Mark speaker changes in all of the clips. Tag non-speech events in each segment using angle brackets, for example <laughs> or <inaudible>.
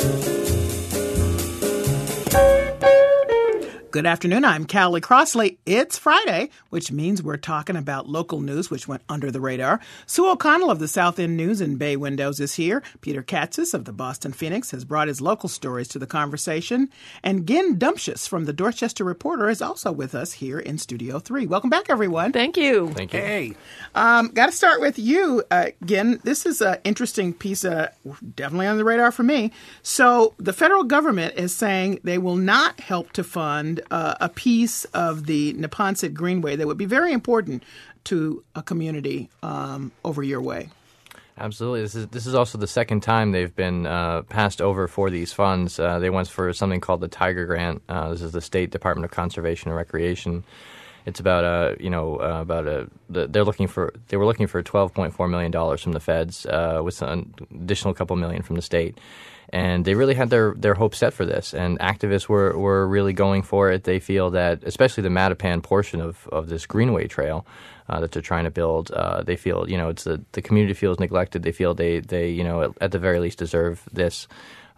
Speaker 1: thank you Good afternoon. I'm Callie Crossley. It's Friday, which means we're talking about local news, which went under the radar. Sue O'Connell of the South End News and Bay Windows is here. Peter Kadzis of the Boston Phoenix has brought his local stories to the conversation. And Gin Dumcius from the Dorchester Reporter is also with us here in Studio 3. Welcome back, everyone.
Speaker 2: Thank you.
Speaker 3: Thank you.
Speaker 1: Hey, um, got to start with you, uh, Gin. This is an interesting piece, uh, definitely on the radar for me. So, the federal government is saying they will not help to fund uh, a piece of the Neponset Greenway that would be very important to a community um, over your way.
Speaker 3: Absolutely. This is this is also the second time they've been uh, passed over for these funds. Uh, they went for something called the Tiger Grant. Uh, this is the State Department of Conservation and Recreation. It's about a you know uh, about a they're looking for they were looking for twelve point four million dollars from the feds uh, with an additional couple million from the state and they really had their, their hopes set for this. And activists were, were really going for it. They feel that, especially the Mattapan portion of, of this Greenway Trail uh, that they're trying to build, uh, they feel you know it's the, the community feels neglected. They feel they they you know at, at the very least deserve this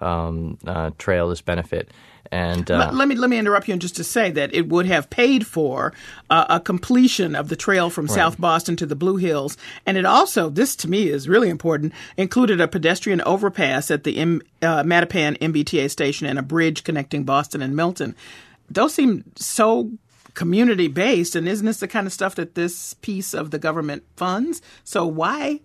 Speaker 3: um, uh, trail, this benefit. And uh,
Speaker 1: let, let, me let me interrupt you and just to say that it would have paid for uh, a completion of the trail from right. South Boston to the Blue Hills, and it also this to me is really important included a pedestrian overpass at the M, uh, Mattapan MBTA station and a bridge connecting Boston and Milton. Those seem so community based, and isn't this the kind of stuff that this piece of the government funds? So why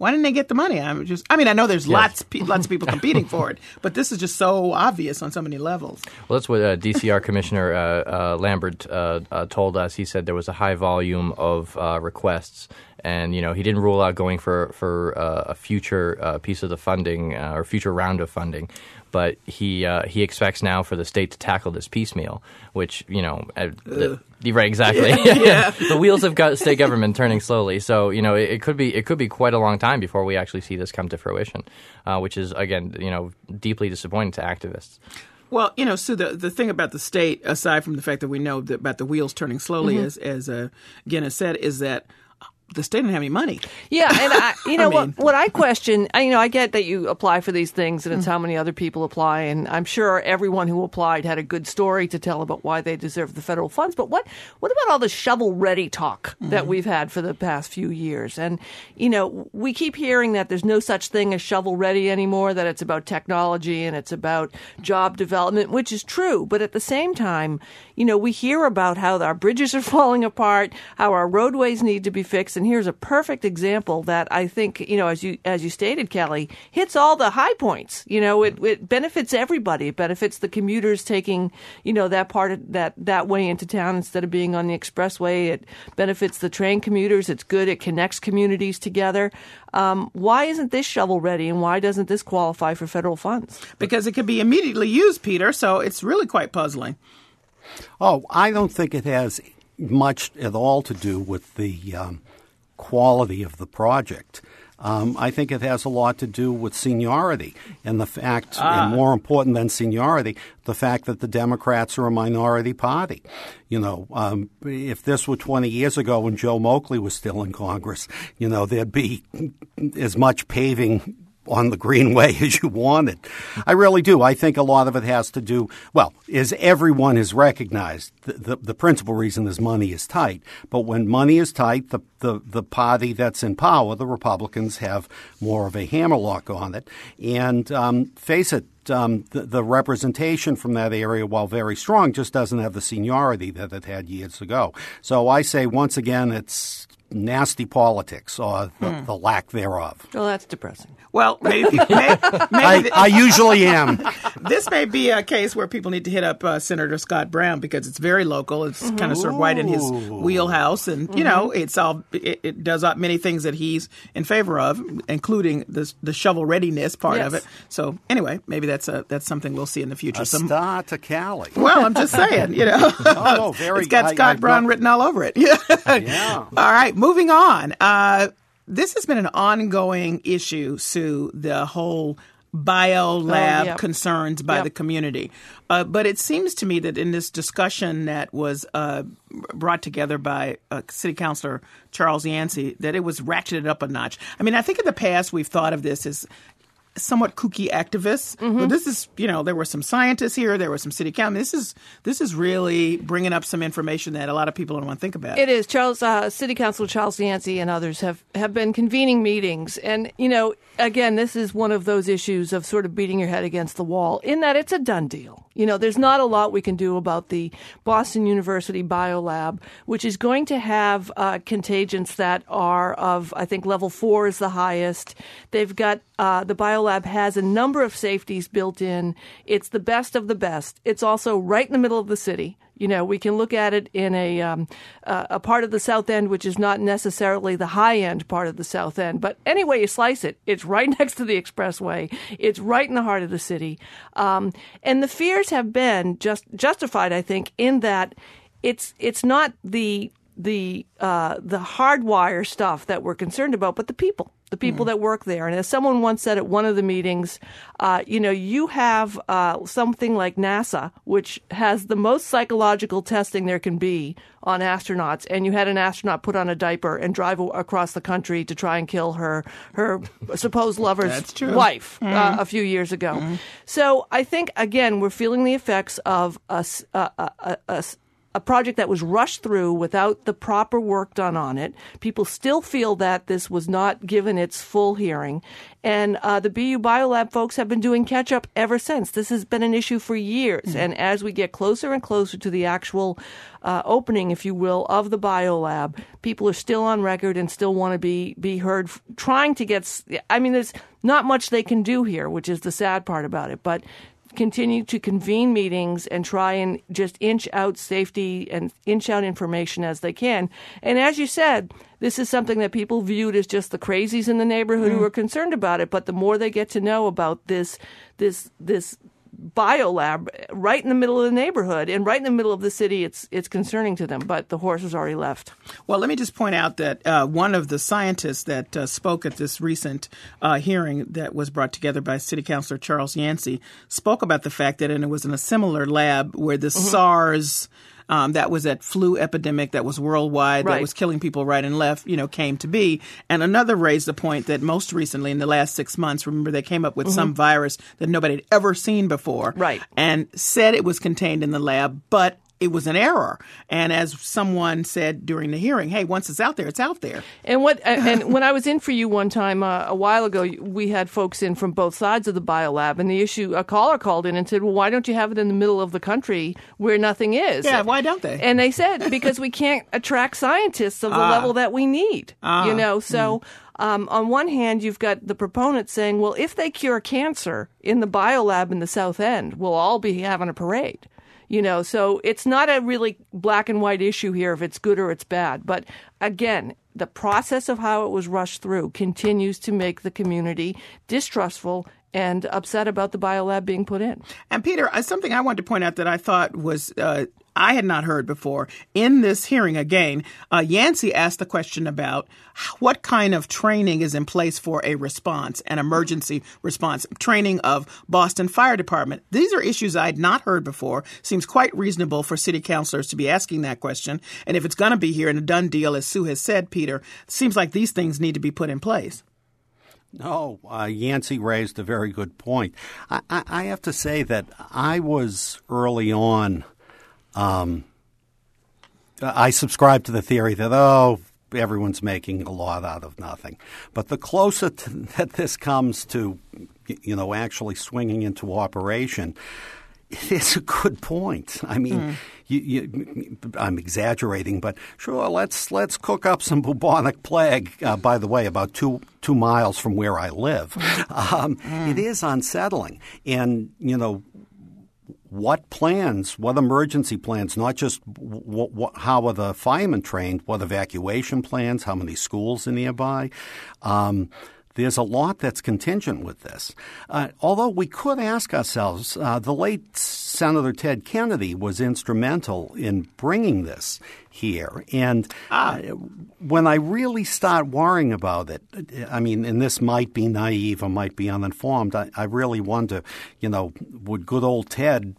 Speaker 1: why didn't they get the money? I'm just. I mean, I know there's yes. lots lots of people <laughs> competing for it, but this is just so obvious on so many levels.
Speaker 3: Well, that's what uh, DCR <laughs> Commissioner uh, uh, Lambert uh, uh, told us. He said there was a high volume of uh, requests, and you know he didn't rule out going for for a future piece of the funding or future round of funding but he uh, he expects now for the state to tackle this piecemeal, which you know, uh, the, right exactly. <laughs>
Speaker 1: Yeah.
Speaker 3: the wheels of state government turning slowly, so you know it, it, could be it could be quite a long time before we actually see this come to fruition, uh, which is again you know deeply disappointing to activists.
Speaker 1: Well, you know, so the the thing about the state, aside from the fact that we know that about the wheels turning slowly, mm-hmm. as as uh, Guinness said, is that the state didn't have any money.
Speaker 2: Yeah, and I, <laughs> you know I mean, what? What I question, I, you know, I get that you apply for these things, and it's mm-hmm. how many other people apply, and I'm sure everyone who applied had a good story to tell about why they deserve the federal funds. But what what about all the shovel ready talk mm-hmm. that we've had for the past few years? And you know, we keep hearing that there's no such thing as shovel ready anymore. That it's about technology and it's about job development, which is true. But at the same time, you know, we hear about how our bridges are <laughs> falling apart, how our roadways need to be fixed and here's a perfect example that I think, you know, as you as you stated, Callie, hits all the high points. You know, it, it benefits everybody. It benefits the commuters taking, you know, that part of that that way into town instead of being on the expressway. It benefits the train commuters. It's good. It connects communities together. Um, why isn't this shovel ready, and why doesn't this qualify for federal funds?
Speaker 1: Because it could be immediately used, Peter. So it's really quite puzzling.
Speaker 4: Oh, I don't think it has much at all to do with the um, quality of the project. Um, I think it has a lot to do with seniority and the fact, ah. and more important than seniority, the fact that the Democrats are a minority party. You know, um, if this were 20 years ago when Joe Moakley was still in Congress, you know, there'd be <laughs> as much paving on the greenway <laughs> as you wanted. I really do. I think a lot of it has to do, well, as everyone has recognized, the, the, the, principal reason is money is tight. But when money is tight, the, the, the party that's in power, the Republicans, have more of a hammerlock on it. And um, face it, um, the, the, representation from that area, while very strong, just doesn't have the seniority that it had years ago. So I say once again, it's nasty politics or the, hmm. the, lack thereof.
Speaker 2: Well, that's depressing.
Speaker 1: Well, maybe, <laughs> maybe, maybe
Speaker 4: I, I, usually am. <laughs>
Speaker 1: this may be a case where people need to hit up uh, Senator Scott Brown because it's very local. It's mm-hmm. kind of sort of right in his wheelhouse, and mm-hmm. you know, mm-hmm. it's all it, it, does many things that he's in favor of, including the the shovel readiness part yes. of it. So anyway, maybe that's a that's something we'll see in the future.
Speaker 4: A Some, star to Callie.
Speaker 1: Well, I'm just saying, you know, <laughs>
Speaker 4: oh, very.
Speaker 1: it's got I, Scott I, Brown written all over it. Yeah.
Speaker 4: yeah.
Speaker 1: all right moving on. Uh, this has been an ongoing issue, Sue, the whole bio lab oh, yep. concerns by yep. the community. Uh, but it seems to me that in this discussion that was uh, brought together by uh, City Councilor Charles Yancey, that it was ratcheted up a notch. I mean, I think in the past we've thought of this as somewhat kooky activists.
Speaker 2: Mm-hmm.
Speaker 1: But this is, you know, there were some scientists here, there were some city council. This is this is really bringing up some information that a lot of people don't want to think about.
Speaker 2: It is. Charles, uh, City Council Charles Yancey and others have, have been convening meetings. And, you know, again, this is one of those issues of sort of beating your head against the wall in that it's a done deal. You know, there's not a lot we can do about the Boston University Biolab, which is going to have uh, contagions that are of, I think, level four is the highest. They've got, uh, the Biolab has a number of safeties built in. It's the best of the best. It's also right in the middle of the city. You know, we can look at it in a um, uh, a part of the South End, which is not necessarily the high end part of the South End. But anyway, you slice it, it's right <laughs> next to the expressway. It's right in the heart of the city, um, and the fears have been just justified, I think, in that it's it's not the the uh, the hardwire stuff that we're concerned about, but the people the people mm. that work there. And as someone once said at one of the meetings, uh, you know, you have uh, something like NASA, which has the most psychological testing there can be on astronauts, and you had an astronaut put on a diaper and drive across the country to try and kill her her supposed <laughs> lover's wife mm. a few years ago. Mm. So I think again we're feeling the effects of a, a, a, a a project that was rushed through without the proper work done on it. People still feel that this was not given its full hearing. And uh, the BU Biolab folks have been doing catch up ever since. This has been an issue for years. Mm-hmm. And as we get closer and closer to the actual uh, opening, if you will, of the Biolab, people are still on record and still want to be, be heard, trying to get. I mean, there's not much they can do here, which is the sad part about it. But continue to convene meetings and try and just inch out safety and inch out information as they can. And as you said, this is something that people viewed as just the crazies in the neighborhood mm. who are concerned about it. But the more they get to know about this, this, this biolab right in the middle of the neighborhood and right in the middle of the city. It's it's concerning to them, but the horse has already left.
Speaker 1: Well, let me just point out that uh, one of the scientists that uh, spoke at this recent uh, hearing that was brought together by City Councilor Charles Yancey spoke about the fact that, and it was in a similar lab where the mm-hmm. SARS um, that was that flu epidemic that was worldwide, right. that was killing people right and left, you know, came to be. And another raised the point that most recently in the last six months, remember they came up with mm-hmm. some virus that nobody had ever seen before.
Speaker 2: Right.
Speaker 1: And said it was contained in the lab, but it was an error. And as someone said during the hearing, hey, once it's out there, it's out there.
Speaker 2: And what and <laughs> when I was in for you one time uh, a while ago, we had folks in from both sides of the biolab, and the issue a caller called in and said, "Well, why don't you have it in the middle of the country where nothing is?"
Speaker 1: Yeah, why don't they?
Speaker 2: And they said because we can't <laughs> attract scientists of the ah. level that we need. Ah. You know, so. Mm. Um, on one hand, you've got the proponents saying, well, if they cure cancer in the biolab in the South End, we'll all be having a parade. You know, so it's not a really black and white issue here if it's good or it's bad. But again, the process of how it was rushed through continues to make the community distrustful and upset about the biolab being put in.
Speaker 1: And Peter, uh, something I wanted to point out that I thought was uh, I had not heard before in this hearing again. Uh, Yancey asked the question about what kind of training is in place for a response, an emergency response, training of Boston Fire Department. These are issues I had not heard before. Seems quite reasonable for city councilors to be asking that question. And if it's going to be here in a done deal, as Sue has said, Peter, seems like these things need to be put in place.
Speaker 4: No, uh, Yancey raised a very good point. I, I, I, have to say that I was early on. Um, I subscribe to the theory that oh, everyone's making a lot out of nothing. But the closer to, <laughs> that this comes to, you know, actually swinging into operation, it is a good point. I mean, mm. you, you, I'm exaggerating, but sure, let's let's cook up some bubonic plague. Uh, by the way, about two two miles from where I live, <laughs> um, mm. it is unsettling, and you know. What plans? What emergency plans? Not just w- w- how are the firemen trained? What evacuation plans? How many schools are nearby? Um, there's a lot that's contingent with this. Uh, although we could ask ourselves, uh, the late Senator Ted Kennedy was instrumental in bringing this here. And ah. uh, when I really start worrying about it, I mean, and this might be naive or might be uninformed, I, I really wonder, you know, would good old Ted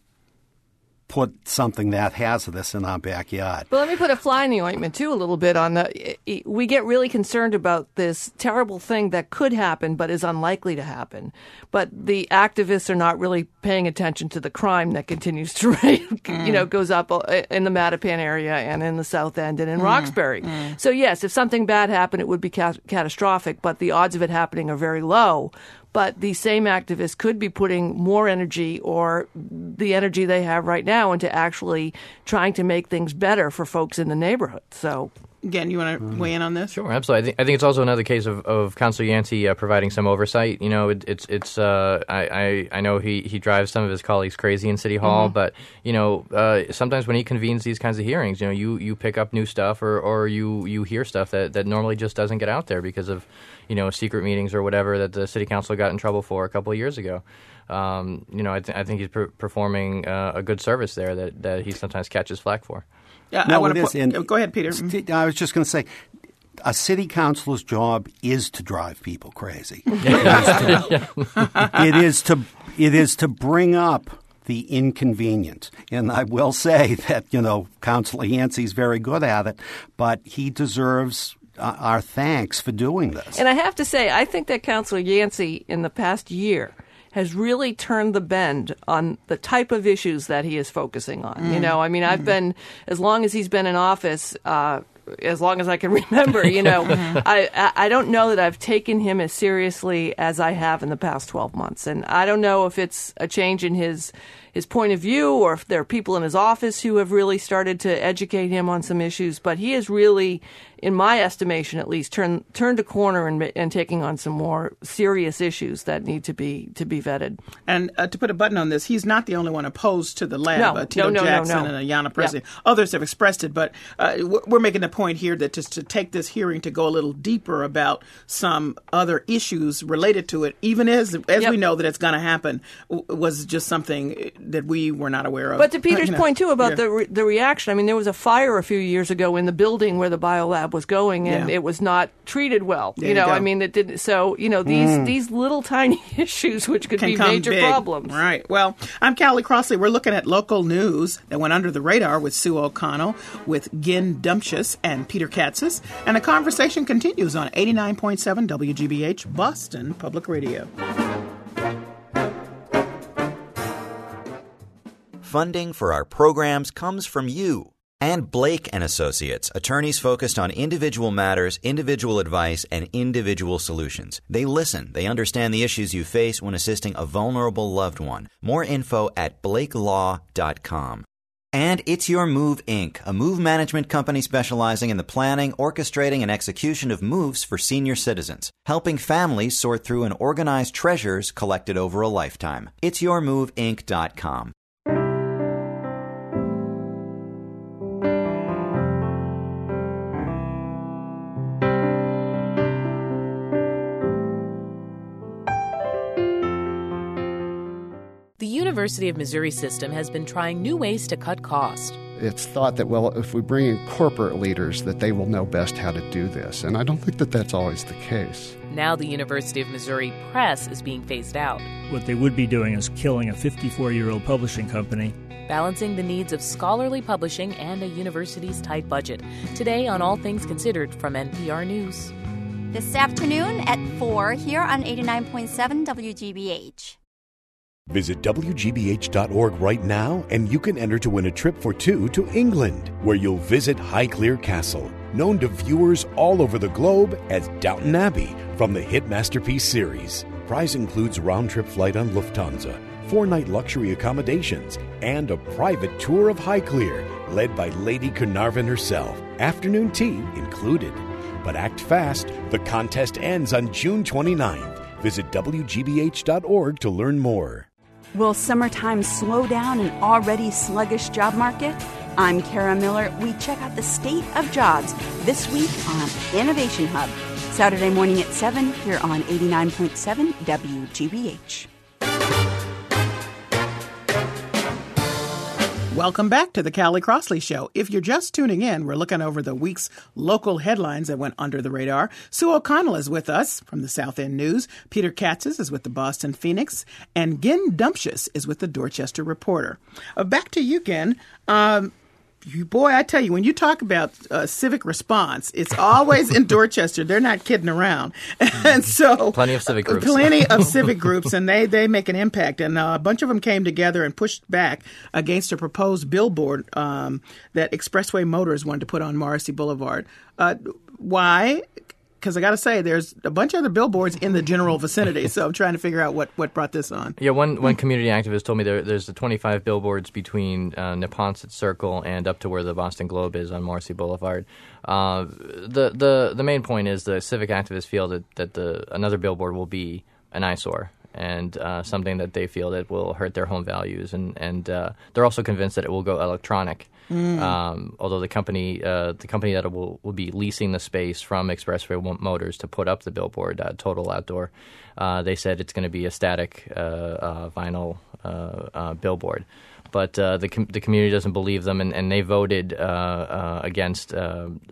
Speaker 4: put something that has this in our backyard.
Speaker 2: But let me put a fly in the ointment too, a little bit on the. We get really concerned about this terrible thing that could happen, but is unlikely to happen. But the activists are not really paying attention to the crime that continues to, <laughs> mm. you know, goes up uh, in the Mattapan area and in the South End and in mm. Roxbury. Mm. So yes, if something bad happened, it would be ca- catastrophic, but the odds of it happening are very low but these same activists could be putting more energy or the energy they have right now into actually trying to make things better for folks in the neighborhood. So
Speaker 1: Again, you want to weigh in on this?
Speaker 3: Sure, absolutely. I think, I think it's also another case of, of Yancey uh, providing some oversight. You know, it, it's it's. Uh, I, I, I know he, he drives some of his colleagues crazy in City Hall, mm-hmm. but you know, uh, sometimes when he convenes these kinds of hearings, you know, you, you pick up new stuff or, or you you hear stuff that, that normally just doesn't get out there because of you know secret meetings or whatever that the city council got in trouble for a couple of years ago. Um, you know, I, th- I think he's per- performing uh, a good service there that, that he sometimes catches flack for.
Speaker 1: Yeah, no, I want to put, and go ahead, Peter.
Speaker 4: I was just going to say a city councilor's job is to drive people crazy. <laughs> it, is to, <laughs> it is to it is to bring up the inconvenient. And I will say <laughs> that you know Councilor Yancey's very good at it, but he deserves uh, our thanks for doing this.
Speaker 2: And I have to say, I think that Councilor Yancey in the past year has really turned the bend on the type of issues that he is focusing on. Mm. You know, I mean, I've mm. been as long as he's been in office. Uh, as long as I can <laughs> remember, you know, <laughs> I I don't know that I've taken him as seriously as I have in the past twelve months, and I don't know if it's a change in his his point of view or if there are people in his office who have really started to educate him on some issues. But he has really in my estimation at least, turned turned a corner and, and taking on some more serious issues that need to be to be vetted.
Speaker 1: And uh, to put a button on this, he's not the only one opposed to the lab. No, uh, Tito no, no, Jackson and Ayanna Pressley. Yeah. Others have expressed it, but uh, we're making the point here that just to take this hearing to go a little deeper about some other issues related to it, even as as yep. we know that it's going to happen, was just something that we were not aware of.
Speaker 2: But to <laughs> Peter's you know, point too about yeah. the re- the reaction, I mean, there was a fire a few years ago in the building where the biolab was going, and yeah. it was not treated well. There you know, you I mean, it didn't. So you know, these mm. these little tiny <laughs> issues, which could Can be major big. problems.
Speaker 1: Right. Well, I'm Callie Crossley. We're looking at local news that went under the radar with Sue O'Connell, with Gin Dumcius and Peter Kadzis, and the conversation continues on 89.7 WGBH Boston Public Radio.
Speaker 5: Funding for our programs comes from you and Blake and Associates, attorneys focused on individual matters, individual advice, and individual solutions. They listen, they understand the issues you face when assisting a vulnerable loved one. More info at blakelaw.com. And It's Your Move Inc., a move management company specializing in the planning, orchestrating, and execution of moves for senior citizens, helping families sort through and organize treasures collected over a lifetime. It's It'sYourMoveInc.com.
Speaker 6: University of Missouri system has been trying new ways to cut costs.
Speaker 7: It's thought that, well, if we bring in corporate leaders, that they will know best how to do this. And I don't think that that's always the case.
Speaker 6: Now the University of Missouri Press is being phased out.
Speaker 8: What they would be doing is killing a 54 year old publishing company.
Speaker 6: Balancing the needs of scholarly publishing and a university's tight budget. Today on All Things Considered from NPR News.
Speaker 9: This afternoon at 4 here on 89.7 WGBH.
Speaker 10: Visit WGBH.org right now and you can enter to win a trip for two to England, where you'll visit Highclere Castle, known to viewers all over the globe as Downton Abbey from the hit masterpiece series. Prize includes round trip flight on Lufthansa, four night luxury accommodations, and a private tour of Highclere led by Lady Carnarvon herself, afternoon tea included. But act fast, the contest ends on June 29th. Visit WGBH.org to learn more.
Speaker 11: Will summertime slow down an already sluggish job market? I'm Kara Miller. We check out the state of jobs this week on Innovation Hub. Saturday morning at 7 here on 89.7 WGBH.
Speaker 1: Welcome back to the Callie Crossley Show. If you're just tuning in, we're looking over the week's local headlines that went under the radar. Sue O'Connell is with us from the South End News. Peter Kadzis is with the Boston Phoenix. And Gin Dumcius is with the Dorchester Reporter. Uh, back to you, Gin. Um, you, boy, I tell you, when you talk about uh, civic response, it's always in <laughs> Dorchester. They're not kidding around, <laughs> and so
Speaker 3: plenty of civic groups,
Speaker 1: plenty of <laughs> civic groups, and they they make an impact. And uh, a bunch of them came together and pushed back against a proposed billboard um, that Expressway Motors wanted to put on Morrissey Boulevard. Uh, why? Because I got to say, there's a bunch of other billboards in the general vicinity. So I'm trying to figure out what, what brought this on.
Speaker 3: Yeah, one one community activist told me there, there's the 25 billboards between uh, Neponset Circle and up to where the Boston Globe is on Morrissey Boulevard. Uh, the the the main point is the civic activists feel that that the another billboard will be an eyesore and uh, something that they feel that will hurt their home values, and and uh, they're also convinced that it will go electronic. Mm. Um, although the company, uh, the company that will will be leasing the space from Expressway Motors to put up the billboard, uh, Total Outdoor, uh, they said it's going to be a static uh, vinyl billboard. But the com- the community doesn't believe them, and, and they voted against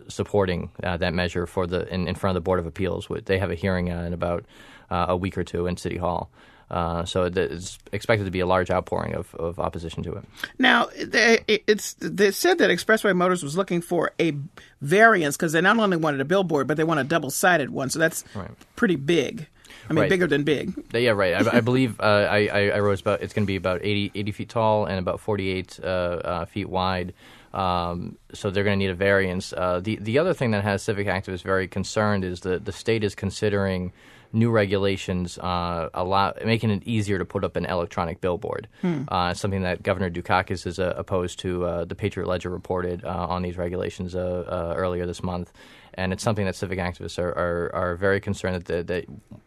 Speaker 3: supporting that measure for the in, in front of the Board of Appeals. They have a hearing in about uh, a week or two in City Hall. Uh, so it's expected to be a large outpouring of, of opposition to it.
Speaker 1: Now, they, it's they said that Expressway Motors was looking for a variance because they not only wanted a billboard, but they want a double sided one. So that's right. pretty big. I mean,
Speaker 3: right.
Speaker 1: bigger than big.
Speaker 3: Yeah, right. I, I believe uh, I, I, wrote about it's going to be about 80, 80 feet tall and about 48 uh, uh, feet wide. Um, so they're going to need a variance. Uh, the the other thing that has civic activists very concerned is that the state is considering new regulations uh, allow making it easier to put up an electronic billboard. Hmm. Uh, something that Governor Dukakis is uh, opposed to. Uh, the Patriot Ledger reported uh, on these regulations uh, earlier this month, and it's something that civic activists are, are, are very concerned that, the, that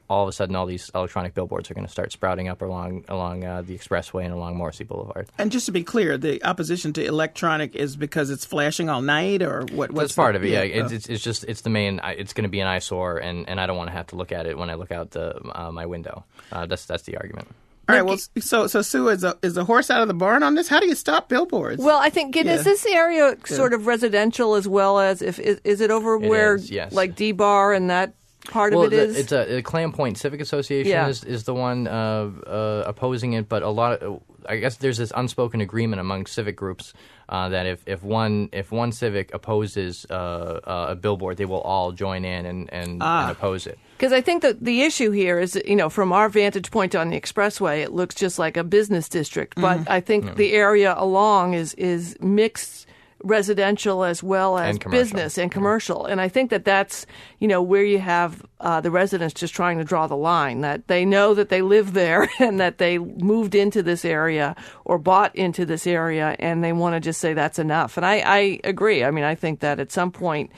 Speaker 3: all of a sudden all these electronic billboards are going to start sprouting up along along uh, the expressway and along Morrissey Boulevard.
Speaker 1: And just to be clear, the opposition to electronic is because it's flashing all night, or what? What's
Speaker 3: That's part the, of it. Yeah, yeah. It's, it's, it's, just it's the main. It's going to be an eyesore, and, and I don't want to have to look at it when I look out the uh, my window. Uh, that's that's the argument.
Speaker 1: All right. Well, so so Sue is a is a horse out of the barn on this. How do you stop billboards?
Speaker 2: Well, I think yeah. is this area sort of residential as well as if is, is it over
Speaker 3: it
Speaker 2: where
Speaker 3: is, yes.
Speaker 2: like D bar and that part
Speaker 3: well,
Speaker 2: of it
Speaker 3: the,
Speaker 2: is?
Speaker 3: It's a, a Clam Point Civic Association yeah. is, is the one uh, uh, opposing it, but a lot of I guess there's this unspoken agreement among civic groups uh, that if, if one if one civic opposes uh, uh, a billboard, they will all join in and and, ah. and oppose it.
Speaker 2: Because I think that the issue here is, you know, from our vantage point on the expressway, it looks just like a business district, but mm-hmm. I think yeah. the area along is is mixed residential as well as
Speaker 3: and
Speaker 2: business and commercial. And I think that that's, you know, where you have uh, the residents just trying to draw the line that they know that they live there <laughs> and that they moved into this area or bought into this area and they want to just say that's enough. And I, I agree. I mean, I think that at some point,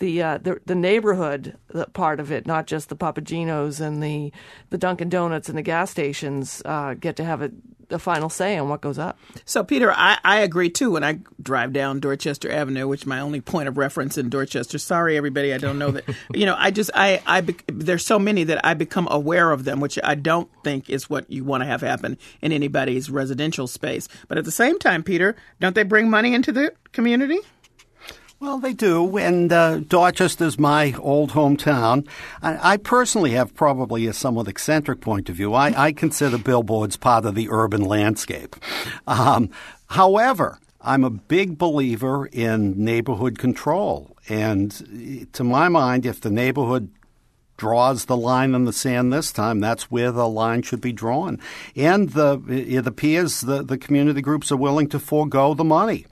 Speaker 2: the uh, the, the neighborhood part of it, not just the Papa Gino's and the the Dunkin' Donuts and the gas stations, uh, get to have a the final say on what goes up.
Speaker 1: So, Peter, I, I agree too. When I drive down Dorchester Avenue, which my only point of reference in Dorchester. Sorry, everybody, I don't know that. <laughs> you know, I just I I there's so many that I become aware of them, which I don't think is what you want to have happen in anybody's residential space. But at the same time, Peter, don't they bring money into the community?
Speaker 4: Well, they do, and uh, Dorchester's my old hometown. I, I, personally have probably a somewhat eccentric point of view. I, I consider billboards part of the urban landscape. Um, however, I'm a big believer in neighborhood control, and to my mind, if the neighborhood draws the line in the sand this time, that's where the line should be drawn. And the, it appears the, the community groups are willing to forego the money.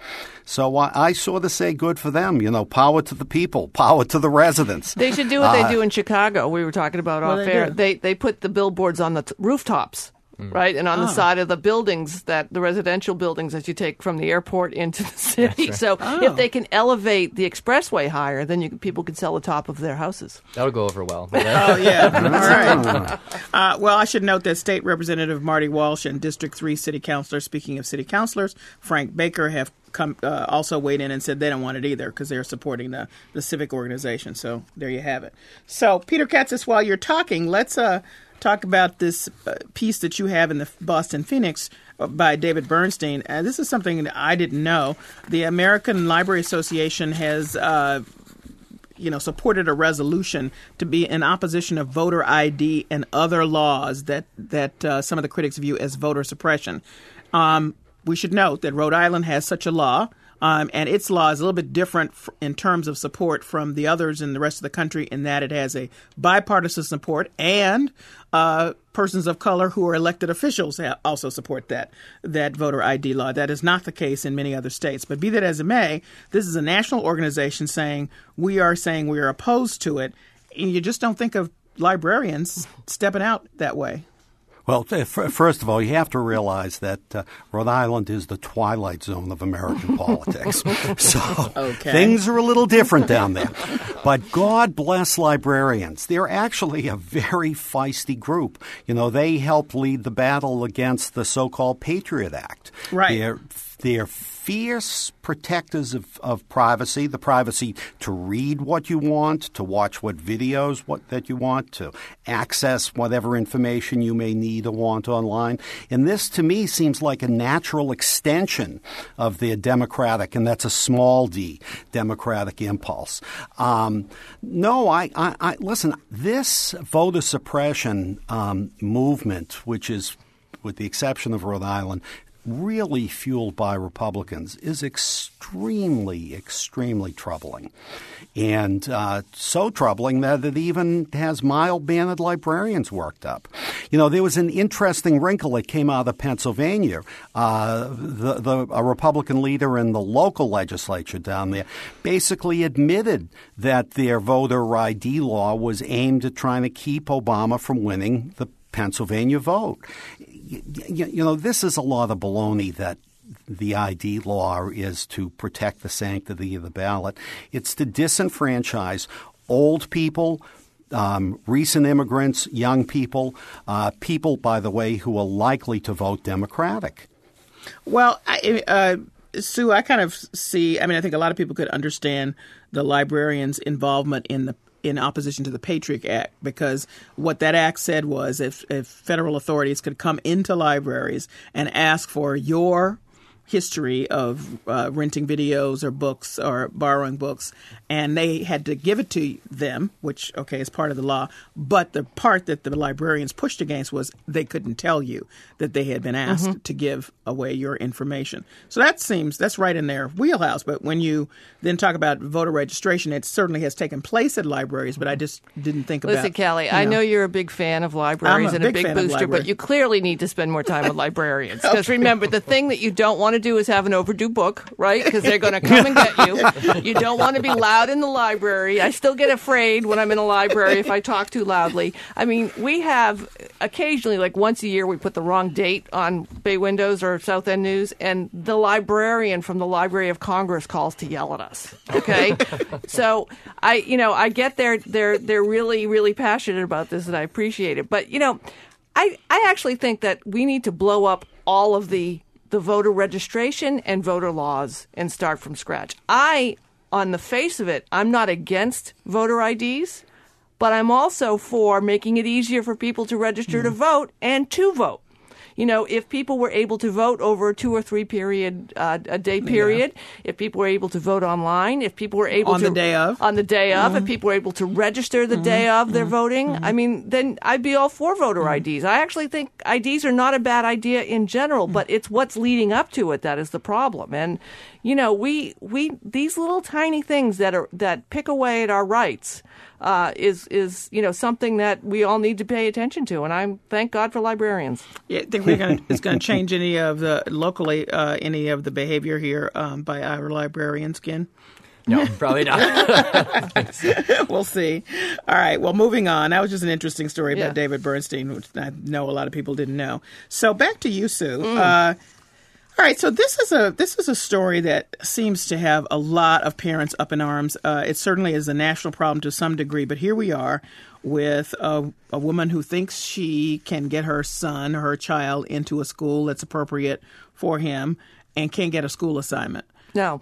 Speaker 4: So I, I, sort of say good for them. You know, power to the people, <laughs> power to the residents.
Speaker 2: They should do what uh, they do in Chicago. We were talking about off air. They, they put the billboards on the t- rooftops. Mm. Right, and on oh. the side of the buildings that the residential buildings that you take from the airport into the city. Right. So oh. if they can elevate the expressway higher, then you, people can sell the top of their houses.
Speaker 3: That'll go over well. <laughs>
Speaker 1: oh yeah, <laughs> all right. Uh, well, I should note that State Representative Marty Walsh and District Three City Councilor, speaking of city councilors, Frank Baker, have come uh, also weighed in and said they don't want it either because they're supporting the, the civic organization. So there you have it. So Peter Kadzis, while you're talking, let's uh, talk about this uh, piece that you have in the Boston Phoenix uh, by David Bernstein. Uh, this is something that I didn't know. The American Library Association has. Uh, you know, supported a resolution to be in opposition of voter ID and other laws that that uh, some of the critics view as voter suppression. Um, we should note that Rhode Island has such a law. Um, and its law is a little bit different f- in terms of support from the others in the rest of the country in that it has a bipartisan support and uh, persons of color who are elected officials also support that that voter ID law. That is not the case in many other states. But be that as it may, this is a national organization saying we are saying we are opposed to it, and you just don't think of librarians stepping out that way.
Speaker 4: Well, first of all, you have to realize that uh, Rhode Island is the twilight zone of American <laughs> politics. So
Speaker 1: okay.
Speaker 4: things are a little different down there. But God bless librarians. They're actually a very feisty group. You know, they helped lead the battle against the so called Patriot Act.
Speaker 1: Right.
Speaker 4: They're, they're fierce protectors of, of privacy, the privacy to read what you want, to watch what videos what, that you want, to access whatever information you may need or want online. And this, to me, seems like a natural extension of their democratic, and that's a small d, democratic impulse. Um, no, I, I, I, listen, this voter suppression um, movement, which is with the exception of Rhode Island, really fueled by Republicans is extremely, extremely troubling. And uh, so troubling that it even has mild mannered librarians worked up. You know, there was an interesting wrinkle that came out of Pennsylvania. Uh, the, the, a Republican leader in the local legislature down there basically admitted that their voter ID law was aimed at trying to keep Obama from winning the Pennsylvania vote you, you know, this is a lot of baloney that the ID law is to protect the sanctity of the ballot. It's to disenfranchise old people, um, recent immigrants, young people, uh, people, by the way, who are likely to vote Democratic.
Speaker 1: Well, I, uh, Sue, I kind of see. I mean, I think a lot of people could understand the librarians' involvement in the in opposition to the Patriot Act because what that act said was if, if federal authorities could come into libraries and ask for your history of uh, renting videos or books or borrowing books, and they had to give it to them, which okay is part of the law. But the part that the librarians pushed against was they couldn't tell you that they had been asked mm-hmm. to give away your information. So that seems that's right in their wheelhouse. But when you then talk about voter registration, it certainly has taken place at libraries. But I just didn't think
Speaker 2: Listen,
Speaker 1: about.
Speaker 2: Listen, Callie,
Speaker 1: you know,
Speaker 2: I know you're a big fan of libraries
Speaker 1: a
Speaker 2: and a
Speaker 1: big
Speaker 2: big booster, but you clearly need to spend more time with <laughs> librarians because okay. remember the thing that you don't want to do is have an overdue book, right? Because they're going to come and get you. <laughs> You don't want to be loud in the library. I still get afraid when I'm in a library if I talk too loudly. I mean, we have occasionally, like once a year, we put the wrong date on Bay Windows or South End News, and the librarian from the Library of Congress calls to yell at us. Okay, <laughs> so I, you know, I get they're they're they're really really passionate about this, and I appreciate it. But you know, I I actually think that we need to blow up all of the the voter registration and voter laws and start from scratch. I, on the face of it, I'm not against voter IDs, but I'm also for making it easier for people to register mm. to vote and to vote you know, if people were able to vote over a two or three period uh, a day period, yeah. if people were able to vote online, if people were able
Speaker 1: on
Speaker 2: to
Speaker 1: the day of
Speaker 2: on the day of, mm-hmm. if people were able to register the mm-hmm. day of their mm-hmm. voting, I mean, then I'd be all for voter mm-hmm. IDs. I actually think IDs are not a bad idea in general, mm. but it's what's leading up to it that is the problem. And you know, we we these little tiny things that are that pick away at our rights uh, is is you know something that we all need to pay attention to, and I'm thank God for librarians.
Speaker 1: Yeah, I think we're going it's going to change any of the locally uh, any of the behavior here um, by our librarians, Ken.
Speaker 3: No, <laughs> probably not. <laughs>
Speaker 1: we'll see. All right. Well, moving on. That was just an interesting story yeah. about David Bernstein, which I know a lot of people didn't know. So back to you, Sue. Mm. Uh, all right, so this is a this is a story that seems to have a lot of parents up in arms. Uh, it certainly is a national problem to some degree, but here we are with a, a woman who thinks she can get her son her child into a school that's appropriate for him and can't get a school assignment.
Speaker 2: No.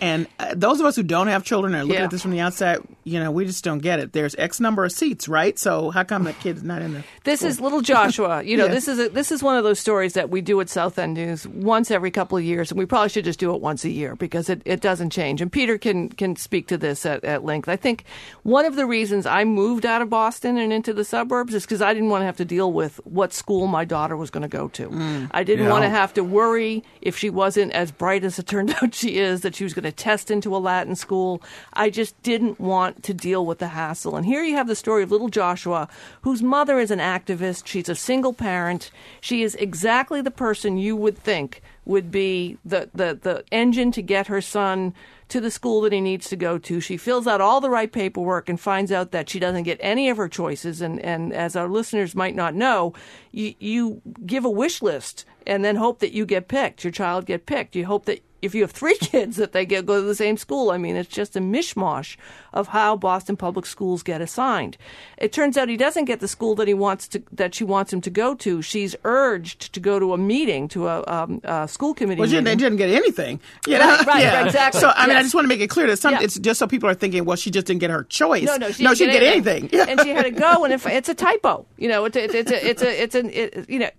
Speaker 1: And uh, those of us who don't have children are looking
Speaker 2: Yeah.
Speaker 1: at this from the outside, you know, we just don't get it. There's X number of seats, right? So how come the kid's not in the?
Speaker 2: This is little Joshua. <laughs> You know,
Speaker 1: Yeah.
Speaker 2: this is a, this is one of those stories that we do at South End News once every couple of years, and we probably should just do it once a year because it, it doesn't change. And Peter can can speak to this at, at length. I think one of the reasons I moved out of Boston and into the suburbs is because I didn't want to have to deal with what school my daughter was going to go to. I didn't
Speaker 12: Yeah.
Speaker 2: want to have to worry if she wasn't as bright as it turned <laughs> out she is that she was going to test into a Latin school. I just didn't want to deal with the hassle. And here you have the story of little Joshua, whose mother is an activist. She's a single parent. She is exactly the person you would think would be the, the, the engine to get her son to the school that he needs to go to. She fills out all the right paperwork and finds out that she doesn't get any of her choices. And, and as our listeners might not know, you, you give a wish list and then hope that you get picked, your child get picked. You hope that if you have three <laughs> kids that they get go to the same school. I mean, it's just a mishmash of how Boston public schools get assigned. It turns out he doesn't get the school that he wants to that she wants him to go to. She's urged to go to a meeting to a, um, a school committee
Speaker 1: Well,
Speaker 2: meeting.
Speaker 1: they didn't get anything. You know?
Speaker 2: right,
Speaker 1: Yeah.
Speaker 2: right, exactly.
Speaker 1: So, I mean, I just want to make it clear that some,
Speaker 2: Yeah.
Speaker 1: it's just so people are thinking, well, she just didn't get her choice.
Speaker 2: No, no, she
Speaker 1: no,
Speaker 2: didn't
Speaker 1: she didn't get anything. <laughs> Yeah.
Speaker 2: and she had to go, and if, it's a typo. You know, it's a, it's a, it's a, it's an, it, you know.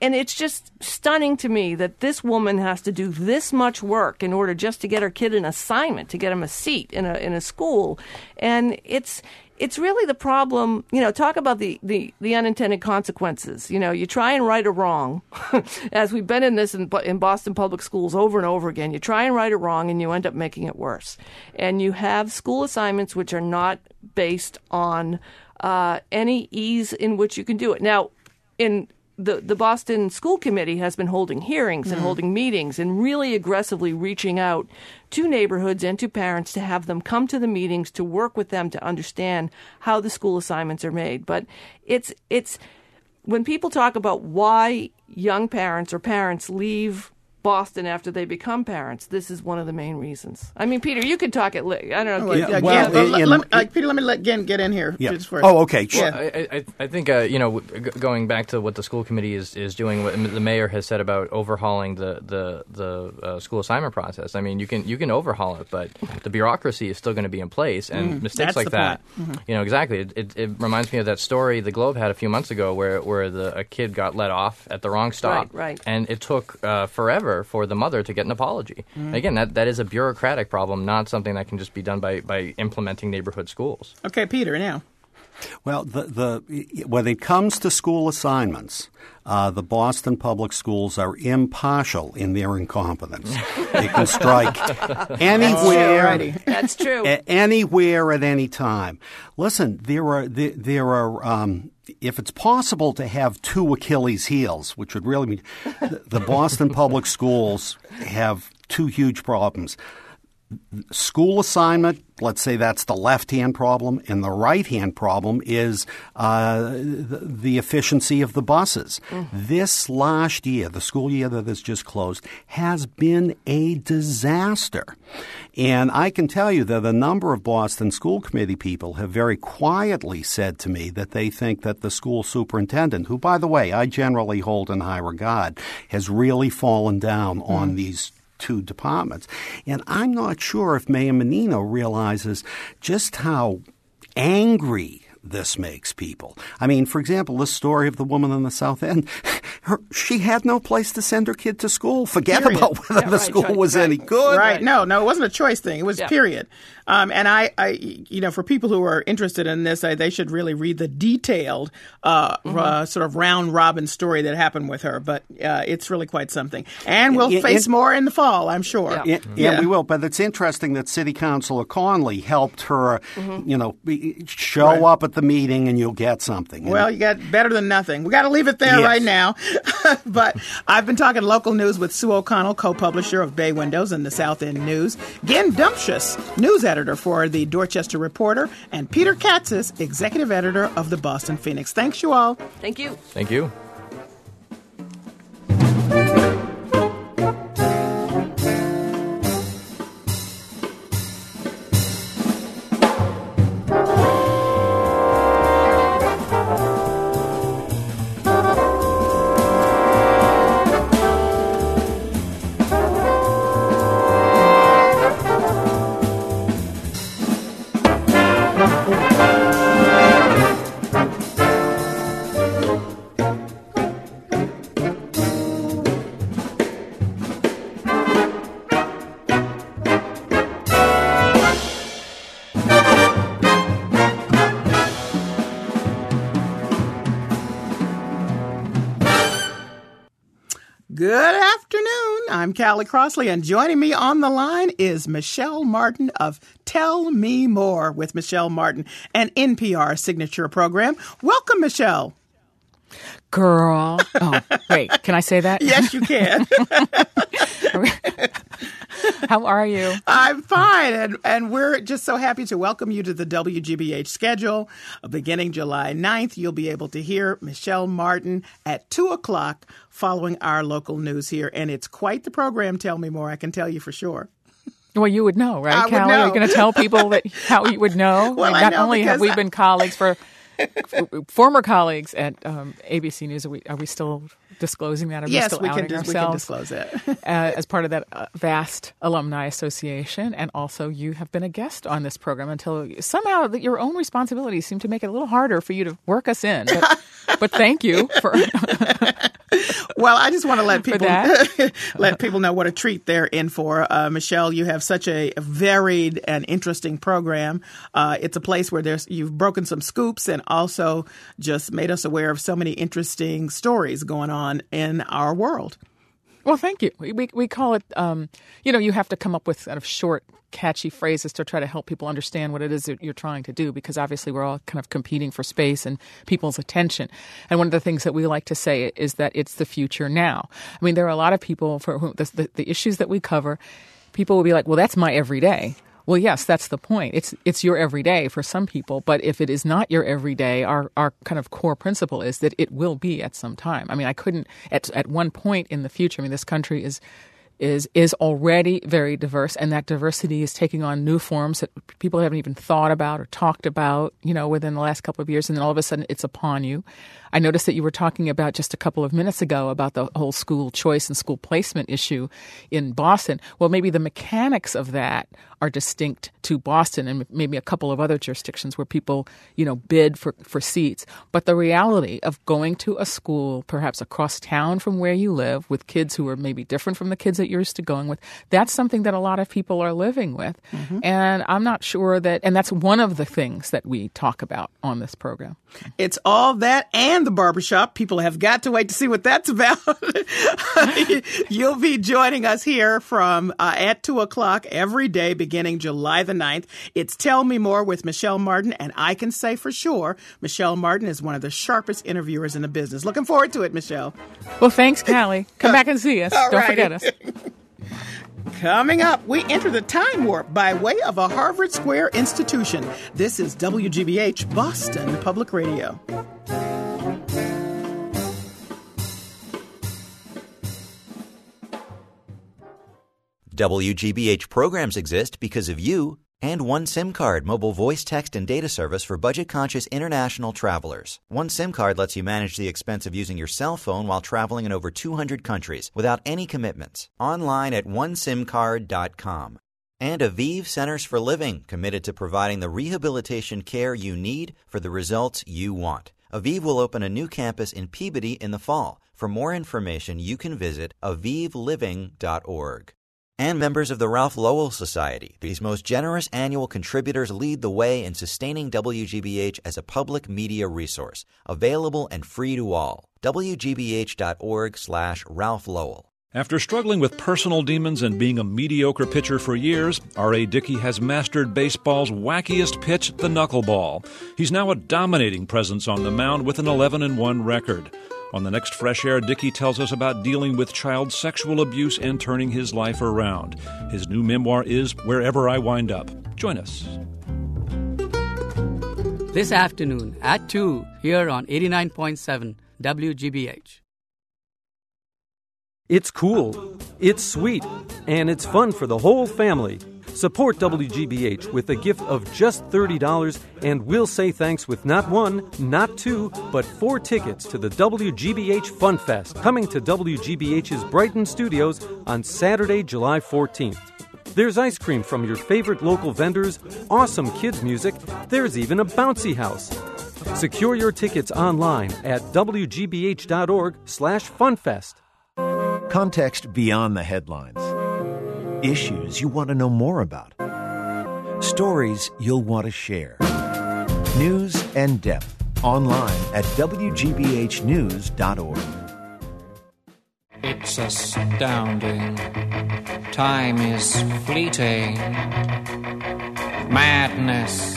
Speaker 2: And it's just stunning to me that this woman has to do this much work in order just to get her kid an assignment, to get him a seat in a in a school, and it's it's really the problem. You know, talk about the the, the unintended consequences. You know, you try and right a wrong, <laughs> as we've been in this in, in Boston public schools over and over again. You try and right a wrong, and you end up making it worse. And you have school assignments which are not based on uh, any ease in which you can do it. Now, in the, the Boston School Committee has been holding hearings and
Speaker 12: Mm.
Speaker 2: holding meetings and really aggressively reaching out to neighborhoods and to parents to have them come to the meetings to work with them to understand how the school assignments are made. But it's it's when people talk about why young parents or parents leave Boston after they become parents, this is one of the main reasons. I mean, Peter, you could talk at li- I don't know.
Speaker 1: Yeah,
Speaker 2: get-
Speaker 1: well,
Speaker 2: get-
Speaker 1: let, let me, uh, Peter, let me let Gin get in here.
Speaker 4: Yeah.
Speaker 1: just for-
Speaker 4: Oh, okay.
Speaker 1: Yeah.
Speaker 3: Well, I, I, I think uh, you know, g- going back to what the school committee is, is doing, what the mayor has said about overhauling the the the uh, school assignment process. I mean, you can you can overhaul it, but the bureaucracy is still going to be in place, and
Speaker 1: Mhm.
Speaker 3: mistakes like that.
Speaker 1: point. Mhm.
Speaker 3: You know, exactly. It, it, it reminds me of that story the Globe had a few months ago, where where the a kid got let off at the wrong stop,
Speaker 2: Right, right.
Speaker 3: and it took uh, forever for the mother to get an apology.
Speaker 1: Mhm.
Speaker 3: Again, that that is a bureaucratic problem, not something that can just be done by by implementing neighborhood schools.
Speaker 1: Okay, Peter, now.
Speaker 4: Well, the, the, when it comes to school assignments, uh, the Boston public schools are impartial in their incompetence. they can <laughs> strike anywhere,
Speaker 1: Alrighty.
Speaker 2: That's true.
Speaker 4: a- anywhere at any time. Listen, there are there, there are. Um, if it's possible to have two Achilles heels, which would really mean the, the Boston public schools have two huge problems school assignment, let's say that's the left hand problem, and the right hand problem is uh, the, the efficiency of the buses. This last year, the school year that has just closed, has been a disaster. And I can tell you that a number of Boston School Committee people have very quietly said to me that they think that the school superintendent, who, by the way, I generally hold in high regard, has really fallen down on these two departments. And I'm not sure if Mayor Menino realizes just how angry this makes people. I mean, for example, this story of the woman in the South End, <laughs> her, she had no place to send her kid to school. Forget
Speaker 1: Period.
Speaker 4: about whether
Speaker 1: Yeah,
Speaker 4: the
Speaker 1: right,
Speaker 4: school
Speaker 1: right,
Speaker 4: was
Speaker 1: right.
Speaker 4: any good.
Speaker 1: Right. No, no, it wasn't a choice thing. It was
Speaker 2: Yeah.
Speaker 1: period. Um, and I, I, you know, for people who are interested in this, I, they should really read the detailed, uh,
Speaker 2: Mm-hmm.
Speaker 1: uh, sort of round robin story that happened with her. But uh, it's really quite something. And we'll
Speaker 4: Yeah,
Speaker 1: face
Speaker 4: and-
Speaker 1: more in the fall, I'm sure.
Speaker 4: Yeah, yeah, we will. But it's interesting that City Councilor Connolly helped her,
Speaker 2: Mm-hmm.
Speaker 4: you know, be, show
Speaker 1: Right.
Speaker 4: up at the meeting and you'll get something.
Speaker 1: Well, you got better than nothing. We got to leave it there
Speaker 4: Yes.
Speaker 1: right now. <laughs> but I've been talking local news with Sue O'Connell, co-publisher of Bay Windows and the South End News, Gin Dumcius, news editor for the Dorchester Reporter, and Peter Kadzis, executive editor of the Boston Phoenix. Thanks, you all.
Speaker 2: Thank you.
Speaker 3: Thank you.
Speaker 1: Afternoon. I'm Callie Crossley, and joining me on the line is Michel Martin of Tell Me More with Michel Martin, an NPR signature program. Welcome, Michel.
Speaker 12: Girl. Oh, wait, can I say that?
Speaker 1: yes, you can. <laughs> <laughs>
Speaker 12: How are you?
Speaker 1: I'm fine. And, and we're just so happy to welcome you to the WGBH schedule. Beginning July 9th, you'll be able to hear Michel Martin at 2 o'clock following our local news here. And it's quite the program. Tell me more. I can tell you for sure.
Speaker 12: Well, you would know, right,
Speaker 1: I
Speaker 12: Callie?
Speaker 1: Know.
Speaker 12: Are you going to tell people that <laughs> how you would know?
Speaker 1: well,
Speaker 12: not
Speaker 1: know
Speaker 12: only have we been colleagues for <laughs> former colleagues at um, ABC News, are we, are we still disclosing that? Are
Speaker 1: yes,
Speaker 12: we still
Speaker 1: we
Speaker 12: outing
Speaker 1: can,
Speaker 12: ourselves?
Speaker 1: we can disclose it.
Speaker 12: uh, as part of that uh, vast alumni association. And also, you have been a guest on this program until somehow your own responsibilities seem to make it a little harder for you to work us in. But, <laughs> but thank you for. <laughs>
Speaker 1: well, I just want to let people let people know what a treat they're in for. Uh, Michel, you have such a varied and interesting program. Uh, it's a place where there's you've broken some scoops and also just made us aware of so many interesting stories going on in our world.
Speaker 12: Well, thank you. We we, call it. Um, you know, you have to come up with kind of short, catchy phrases to try to help people understand what it is that you're trying to do. Because obviously, we're all kind of competing for space and people's attention. And one of the things that we like to say is that it's the future now. I mean, there are a lot of people for whom the, the, the issues that we cover. People will be like, "Well, that's my everyday." Well, yes, that's the point. It's it's your everyday for some people, but if it is not your everyday, our our kind of core principle is that it will be at some time. I mean, I couldn't at at one point in the future. I mean, this country is is is already very diverse, and that diversity is taking on new forms that people haven't even thought about or talked about, you know, within the last couple of years, and then all of a sudden it's upon you. I noticed that you were talking about just a couple of minutes ago about the whole school choice and school placement issue in Boston. Well, maybe the mechanics of that are distinct to Boston and maybe a couple of other jurisdictions where people, you know, bid for, for seats. But the reality of going to a school perhaps across town from where you live with kids who are maybe different from the kids that you're used to going with, that's something that a lot of people are living with. Mm-hmm. And I'm not sure that, and that's one of the things that we talk about on this program.
Speaker 1: It's all that and the barbershop. People have got to wait to see what that's <laughs> about. You'll be joining us here from uh, at 2 o'clock every day beginning July the 9th. It's Tell Me More with Michel Martin, and I can say for sure Michel Martin is one of the sharpest interviewers in the business. Looking forward to it, Michel.
Speaker 12: Well, thanks, Callie. Come <laughs> back and see us.
Speaker 1: All
Speaker 12: Don't
Speaker 1: righty.
Speaker 12: forget us. <laughs>
Speaker 1: Coming up, we enter the time warp by way of a Harvard Square institution. This is WGBH Boston Public Radio.
Speaker 5: WGBH programs exist because of you and One SIM card mobile voice, text, and data service for budget conscious international travelers. One SIM card lets you manage the expense of using your cell phone while traveling in over 200 countries without any commitments. Online at onesimcard.com. And Aviv Centers for Living, committed to providing the rehabilitation care you need for the results you want. Aviv will open a new campus in Peabody in the fall. For more information, you can visit avivliving.org and members of the Ralph Lowell Society. These most generous annual contributors lead the way in sustaining WGBH as a public media resource, available and free to all. WGBH.org slash Ralph Lowell.
Speaker 13: After struggling with personal demons and being a mediocre pitcher for years, R.A. Dickey has mastered baseball's wackiest pitch, the knuckleball. He's now a dominating presence on the mound with an 11 1 record. On the next Fresh Air, Dickey tells us about dealing with child sexual abuse and turning his life around. His new memoir is Wherever I Wind Up. Join us.
Speaker 14: This afternoon at 2 here on 89.7 WGBH.
Speaker 15: It's cool, it's sweet, and it's fun for the whole family. Support WGBH with a gift of just $30, and we'll say thanks with not one, not two, but four tickets to the WGBH Fun Fest, coming to WGBH's Brighton studios on Saturday, July 14th. There's ice cream from your favorite local vendors, awesome kids' music, there's even a bouncy house. Secure your tickets online at wgbh.org slash funfest.
Speaker 16: Context beyond the headlines. Issues you want to know more about. Stories you'll want to share. News and depth online at WGBHnews.org.
Speaker 17: It's astounding. Time is fleeting. Madness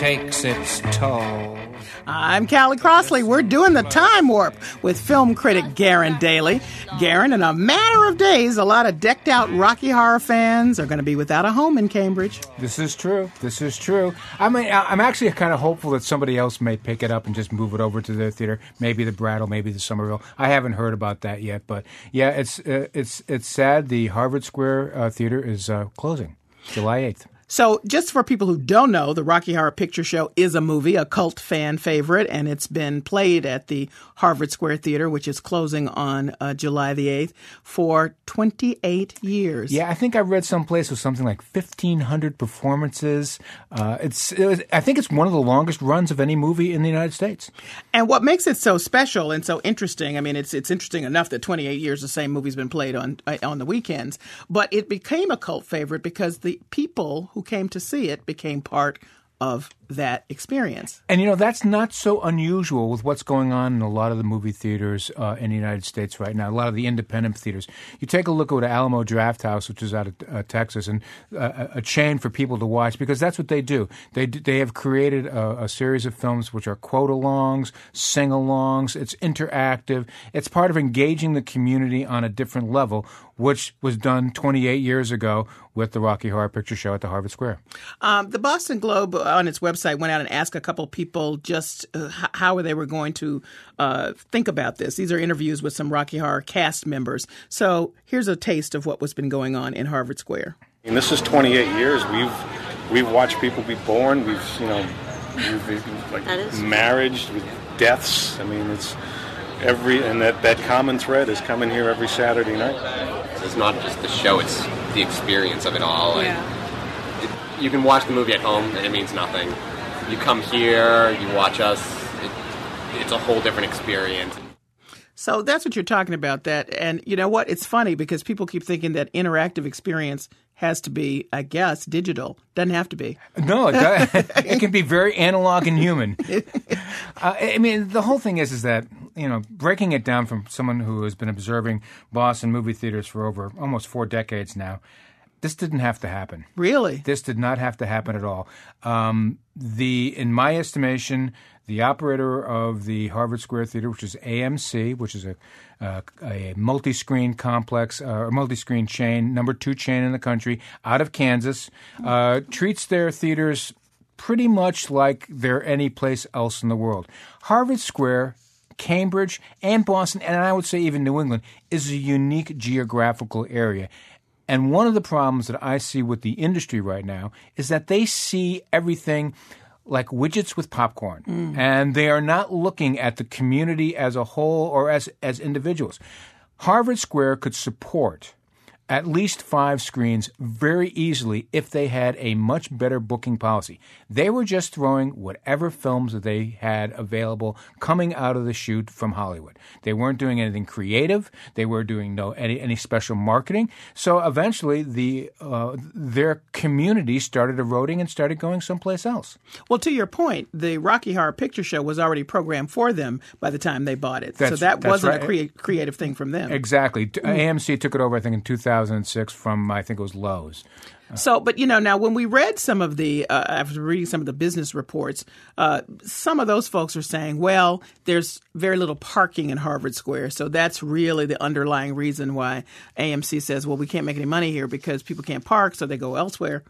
Speaker 17: takes its toll.
Speaker 1: I'm Callie Crossley. We're doing the time warp with film critic Garen Daly. Garen, in a matter of days, a lot of decked out Rocky Horror fans are going to be without a home in Cambridge.
Speaker 18: This is true. This is true. I mean, I'm actually kind of hopeful that somebody else may pick it up and just move it over to their theater. Maybe the Brattle, maybe the Somerville. I haven't heard about that yet, but yeah, it's uh, it's it's sad. The Harvard Square uh, Theater is uh, closing July 8th.
Speaker 1: So, just for people who don't know, the Rocky Horror Picture Show is a movie, a cult fan favorite, and it's been played at the Harvard Square Theater, which is closing on uh, July the 8th, for 28 years.
Speaker 18: Yeah, I think I read someplace with something like 1,500 performances. Uh, it's, it was, I think it's one of the longest runs of any movie in the United States.
Speaker 1: And what makes it so special and so interesting, I mean, it's it's interesting enough that 28 years the same movie's been played on uh, on the weekends, but it became a cult favorite because the people who came to see it became part of that experience.
Speaker 18: And you know, that's not so unusual with what's going on in a lot of the movie theaters uh, in the United States right now, a lot of the independent theaters. You take a look at Alamo Drafthouse, which is out of uh, Texas, and uh, a chain for people to watch because that's what they do. They, they have created a, a series of films which are quote alongs, sing alongs, it's interactive, it's part of engaging the community on a different level, which was done 28 years ago with the Rocky Horror Picture Show at the Harvard Square.
Speaker 1: Um, the Boston Globe on its website website went out and asked a couple people just uh, how they were going to uh, think about this. These are interviews with some Rocky Horror cast members. So here's a taste of what was been going on in Harvard Square.
Speaker 19: And this is 28 years. We've we've watched people be born. We've you know we've, like marriage with deaths. I mean it's every and that that common thread is coming here every Saturday night.
Speaker 20: It's not just the show; it's the experience of it all. Yeah. it, you can watch the movie at home, and it means nothing you come here, you watch us. It, it's a whole different experience.
Speaker 1: So that's what you're talking about. That and you know what? It's funny because people keep thinking that interactive experience has to be, I guess, digital. Doesn't have to be.
Speaker 18: No, it, does. <laughs> it can be very analog and human. <laughs> Uh, I mean, the whole thing is, is that you know, breaking it down from someone who has been observing Boston movie theaters for over almost four decades now. This didn't have to happen.
Speaker 1: Really?
Speaker 18: This did not have to happen at all. Um, the, in my estimation, the operator of the Harvard Square Theater, which is AMC, which is a uh, a multi-screen complex uh, or multi-screen chain, number two chain in the country, out of Kansas, uh, treats their theaters pretty much like they're any place else in the world. Harvard Square Cambridge and Boston, and I would say even New England, is a unique geographical area. And one of the problems that I see with the industry right now is that they see everything like widgets with popcorn. Mm. And they are not looking at the community as a whole or as, as individuals. Harvard Square could support at least five screens very easily if they had a much better booking policy. They were just throwing whatever films that they had available coming out of the shoot from Hollywood. They weren't doing anything creative. They were doing no any, any special marketing. So eventually, the uh, their community started eroding and started going someplace else.
Speaker 1: Well, to your point, the Rocky Horror Picture Show was already programmed for them by the time they bought it.
Speaker 18: That's,
Speaker 1: so that wasn't
Speaker 18: right.
Speaker 1: a crea- creative thing from them.
Speaker 18: Exactly. Mm. AMC took it over, I think, in 2000. 2006 from I think it was Loews.
Speaker 1: So, but you know, now when we read some of the, uh, after reading some of the business reports, uh, some of those folks are saying, well, there's very little parking in Harvard Square. So that's really the underlying reason why AMC says, well, we can't make any money here because people can't park, so they go elsewhere.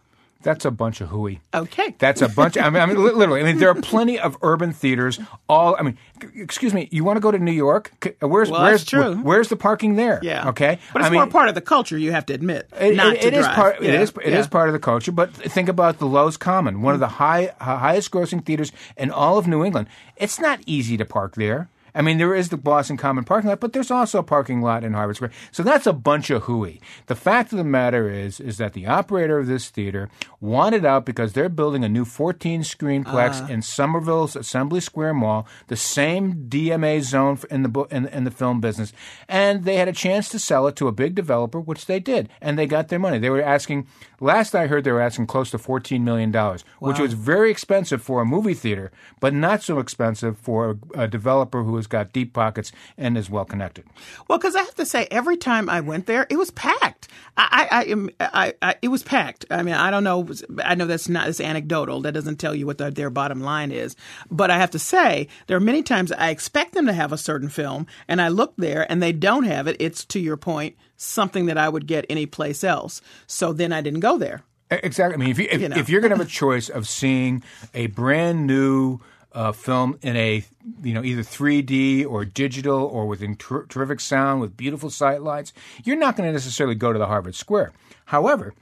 Speaker 18: That's a bunch of hooey.
Speaker 1: Okay.
Speaker 18: That's a bunch. I, mean, I mean, literally. I mean, there are plenty of urban theaters. All. I mean, excuse me. You want to go to New York? Uh, where's
Speaker 1: well,
Speaker 18: where's
Speaker 1: true.
Speaker 18: where's the parking there?
Speaker 1: Yeah.
Speaker 18: Okay.
Speaker 1: But it's
Speaker 18: I
Speaker 1: more
Speaker 18: mean,
Speaker 1: part of the culture. You have to admit.
Speaker 18: It,
Speaker 1: not
Speaker 18: it, it is part.
Speaker 1: Yeah.
Speaker 18: It is. It
Speaker 1: yeah.
Speaker 18: is part of the culture. But think about the Loews Common, one of the mm. high highest grossing theaters in all of New England. It's not easy to park there. I mean, there is the Boston Common parking lot, but there's also a parking lot in Harvard Square. So that's a bunch of hooey. The fact of the matter is, is that the operator of this theater wanted out because they're building a new 14 screen plex
Speaker 1: Uh.
Speaker 18: in Somerville's Assembly Square Mall, the same DMA zone in the in, in the film business, and they had a chance to sell it to a big developer, which they did, and they got their money. They were asking, last I heard, they were asking close to 14 million dollars, which was very expensive for a movie theater, but not so expensive for a, a developer who who's got deep pockets and is well connected.
Speaker 1: Well, because I have to say, every time I went there, it was packed. I, I, I, I, I it was packed. I mean, I don't know. I know that's not it's anecdotal. That doesn't tell you what the, their bottom line is. But I have to say, there are many times I expect them to have a certain film, and I look there and they don't have it. It's to your point, something that I would get anyplace else. So then I didn't go there.
Speaker 18: Exactly. I mean, if, you, if, you know. if you're going to have a choice of seeing a brand new uh, film in a you know either 3D or digital or with ter- terrific sound with beautiful sight lights, you're not going to necessarily go to the Harvard Square. However,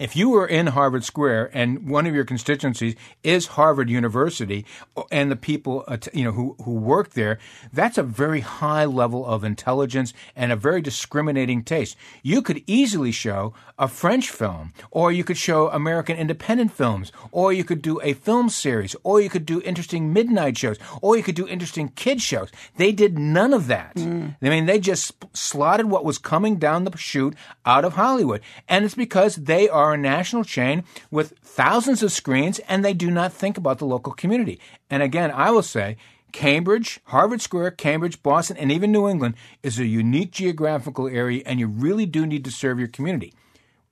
Speaker 18: if you were in Harvard Square and one of your constituencies is Harvard University and the people you know who who work there, that's a very high level of intelligence and a very discriminating taste. You could easily show a French film, or you could show American independent films, or you could do a film series, or you could do interesting midnight shows, or you could do interesting kid shows. They did none of that. Mm. I mean, they just slotted what was coming down the chute out of Hollywood, and it's because they are are a national chain with thousands of screens and they do not think about the local community. And again, I will say, Cambridge, Harvard Square, Cambridge, Boston, and even New England is a unique geographical area, and you really do need to serve your community.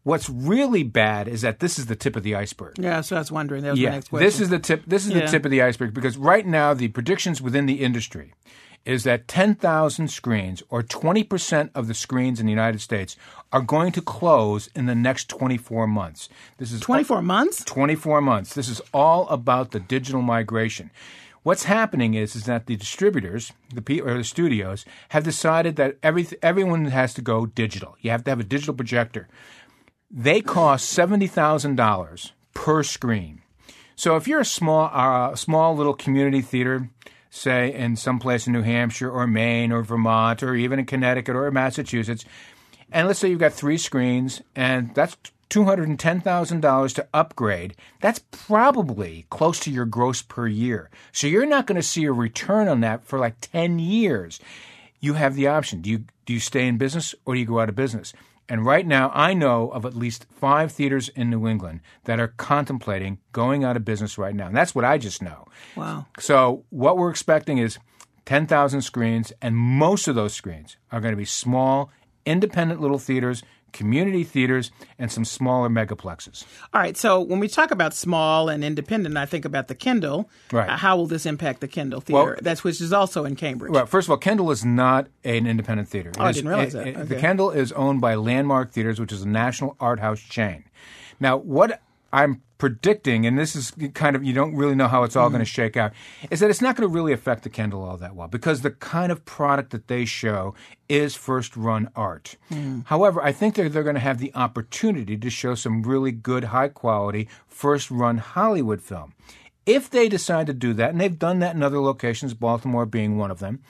Speaker 18: What's really bad is that this is the tip of the iceberg.
Speaker 1: Yeah, so I was wondering. That was
Speaker 18: yeah,
Speaker 1: my next question.
Speaker 18: This is the tip. This is yeah. the tip of the iceberg because right now the predictions within the industry is that 10,000 screens, or 20% of the screens in the United States, are going to close in the next 24 months.
Speaker 1: This is 24 months?
Speaker 18: 24 months. This is all about the digital migration. What's happening is, is that the distributors, the or the studios, have decided that every, everyone has to go digital. You have to have a digital projector. They cost $70,000 per screen. So if you're a small, uh, small little community theater, say in some place in New Hampshire or Maine or Vermont or even in Connecticut or Massachusetts, and let's say you've got three screens, and that's $210,000 to upgrade, that's probably close to your gross per year. So you're not going to see a return on that for like 10 years. You have the option. Do you, do you stay in business or do you go out of business? And right now, I know of at least five theaters in New England that are contemplating going out of business right now. And that's what I just know.
Speaker 1: Wow.
Speaker 18: So, what we're expecting is 10,000 screens, and most of those screens are going to be small, independent little theaters community theaters, and some smaller megaplexes.
Speaker 1: All right. So when we talk about small and independent, I think about the Kendall.
Speaker 18: Right.
Speaker 1: Uh, how will this impact the Kendall Theater? Well, That's which is also in Cambridge.
Speaker 18: Well, first of all, Kendall is not an independent theater.
Speaker 1: Oh, I didn't realize it,
Speaker 18: that.
Speaker 1: Okay.
Speaker 18: The Kendall is owned by Landmark Theaters, which is a national art house chain. Now, what I'm predicting, and this is kind of you don't really know how it's all mm. going to shake out, is that it's not going to really affect the Kendall all that well because the kind of product that they show is first run art. Mm. However, I think they're, they're going to have the opportunity to show some really good, high quality, first run Hollywood film. If they decide to do that, and they've done that in other locations, Baltimore being one of them,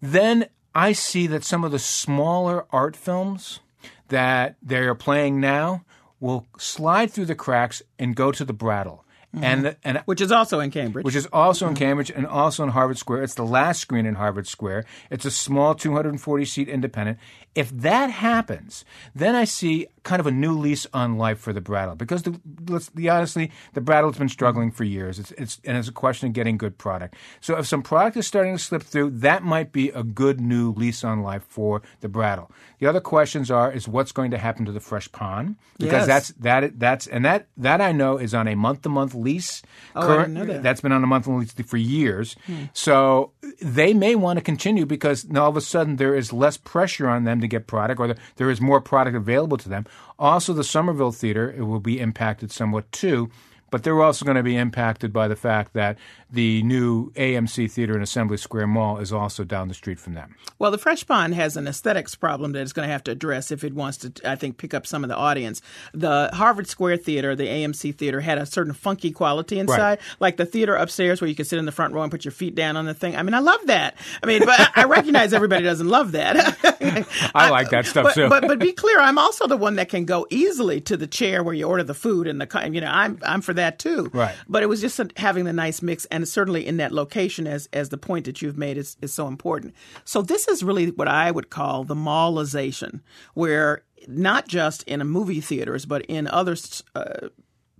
Speaker 18: then I see that some of the smaller art films that they're playing now will slide through the cracks and go to the Brattle. Mm-hmm. And, and
Speaker 1: which is also in Cambridge.
Speaker 18: Which is also in Cambridge and also in Harvard Square. It's the last screen in Harvard Square. It's a small 240 seat independent. If that happens, then I see kind of a new lease on life for the Brattle because the, let's be honestly, the Brattle's been struggling for years. It's, it's and it's a question of getting good product. So if some product is starting to slip through, that might be a good new lease on life for the Brattle. The other questions are is what's going to happen to the Fresh Pond because
Speaker 1: yes.
Speaker 18: that's that that's and that that I know is on a month to month lease.
Speaker 1: Oh, Current, I didn't know that.
Speaker 18: That's been on a monthly lease for years. Hmm. So they may want to continue because now all of a sudden there is less pressure on them to get product or there is more product available to them. Also, the Somerville Theater it will be impacted somewhat too but they're also going to be impacted by the fact that the new AMC Theater in Assembly Square Mall is also down the street from them.
Speaker 1: Well, the Fresh Pond has an aesthetics problem that it's going to have to address if it wants to, I think, pick up some of the audience. The Harvard Square Theater, the AMC Theater, had a certain funky quality inside, right. like the theater upstairs where you could sit in the front row and put your feet down on the thing. I mean, I love that. I mean, but I recognize everybody doesn't love that. <laughs>
Speaker 18: I like that stuff
Speaker 1: but,
Speaker 18: too.
Speaker 1: but but be clear, I'm also the one that can go easily to the chair where you order the food and the you know I'm I'm for that too.
Speaker 18: Right.
Speaker 1: But it was just having the nice mix, and certainly in that location, as as the point that you've made is is so important. So this is really what I would call the mallization, where not just in a movie theaters, but in other uh,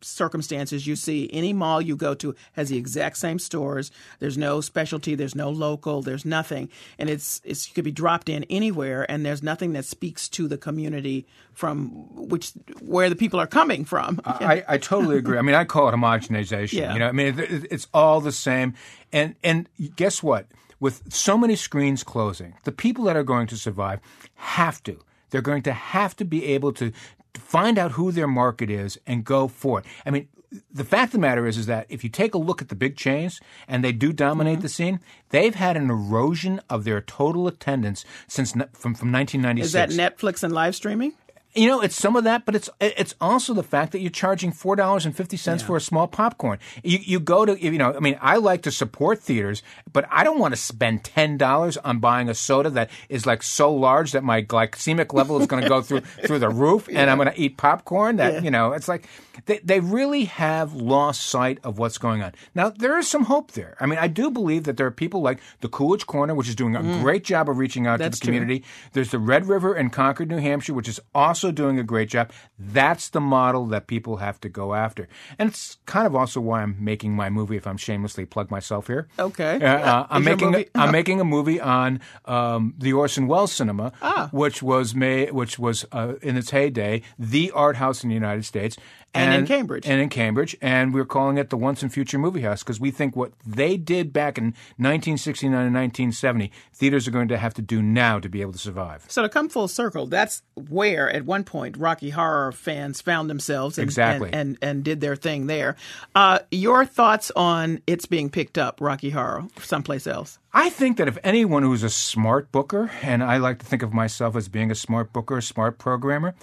Speaker 1: circumstances you see. Any mall you go to has the exact same stores. There's no specialty. There's no local. There's nothing, and it's it's you could be dropped in anywhere, and there's nothing that speaks to the community from which where the people are coming from.
Speaker 18: I, I totally agree. I mean, I call it homogenization.
Speaker 1: Yeah.
Speaker 18: You know, I mean, it, it's all the same. And and guess what? With so many screens closing, the people that are going to survive have to. They're going to have to be able to find out who their market is and go for it. I mean, the fact of the matter is, is that if you take a look at the big chains and they do dominate
Speaker 1: Mm-hmm.
Speaker 18: the scene, they've had an erosion of their total attendance since from from 1996.
Speaker 1: Is that Netflix and live streaming?
Speaker 18: You know, it's some of that, but it's it's also the fact that you're charging four dollars and fifty cents for a small popcorn. You you go to you know, I mean, I like to support theaters, but I don't want to spend ten dollars on buying a soda that is like so large that my glycemic level is going to go through <laughs> through the roof, and I'm going to eat popcorn. That
Speaker 1: Yeah.
Speaker 18: you know, it's like they they really have lost sight of what's going on. Now there is some hope there. I mean, I do believe that there are people like the Coolidge Corner, which is doing a
Speaker 1: Mm.
Speaker 18: great job of reaching out
Speaker 1: That's
Speaker 18: to the
Speaker 1: true.
Speaker 18: community. There's the Red River in Concord, New Hampshire, which is also doing a great job. That's the model that people have to go after. And it's kind of also why I'm making my movie, if I'm shamelessly plug myself here.
Speaker 1: Okay.
Speaker 18: Uh, uh, I'm making a, I'm making a movie on um, the Orson Welles Cinema,
Speaker 1: Ah.
Speaker 18: which was made, which was uh, in its heyday the art house in the United States,
Speaker 1: And in Cambridge.
Speaker 18: and in Cambridge, and we're calling it the Once and Future Movie House because we think what they did back in 1969 and 1970, theaters are going to have to do now to be able to survive.
Speaker 1: So to come full circle, that's where at one point Rocky Horror fans found themselves and,
Speaker 18: Exactly.
Speaker 1: and, and, and did their thing there. Uh, your thoughts on it's being picked up, Rocky Horror, someplace else?
Speaker 18: I think that if anyone who's a smart booker, and I like to think of myself as being a smart booker, a smart programmer,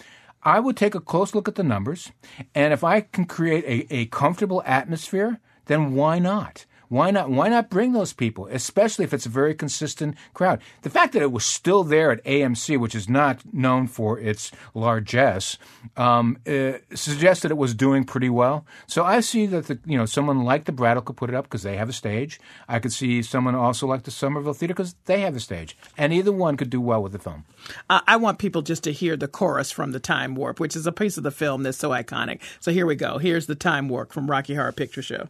Speaker 18: I would take a close look at the numbers. And if I can create a, a comfortable atmosphere, then why not? Why not? Why not bring those people, especially if it's a very consistent crowd? The fact that it was still there at AMC, which is not known for its largesse, um, uh, suggests that it was doing pretty well. So I see that the, you know someone like the Brattle could put it up because they have a stage. I could see someone also like the Somerville Theater because they have a stage, and either one could do well with the film.
Speaker 1: Uh, I want people just to hear the chorus from the Time Warp, which is a piece of the film that's so iconic. So here we go. Here's the Time Warp from Rocky Horror Picture Show.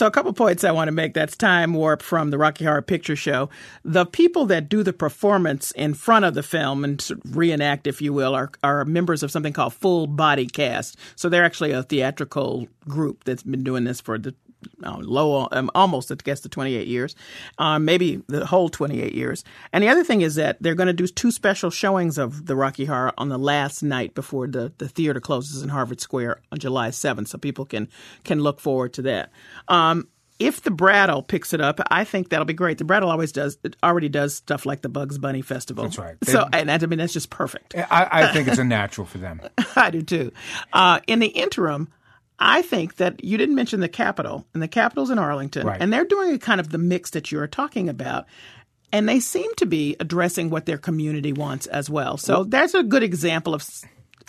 Speaker 1: So a couple points I want to make. That's Time Warp from the Rocky Horror Picture Show. The people that do the performance in front of the film and reenact, if you will, are, are members of something called Full Body Cast. So they're actually a theatrical group that's been doing this for the uh, low, um, almost I guess the 28 years, um, maybe the whole 28 years. And the other thing is that they're going to do two special showings of the Rocky Horror on the last night before the, the theater closes in Harvard Square on July 7th, so people can can look forward to that. Um, if the Brattle picks it up, I think that'll be great. The Brattle always does, it already does stuff like the Bugs Bunny Festival.
Speaker 18: That's right.
Speaker 1: So, and I mean, that's just perfect.
Speaker 18: I, I think it's a natural for them. <laughs>
Speaker 1: I do too. Uh, in the interim, I think that you didn't mention the Capitol, and the Capitol's in Arlington,
Speaker 18: Right.
Speaker 1: and they're doing a kind of the mix that you're talking about. And they seem to be addressing what their community wants as well. So that's a good example of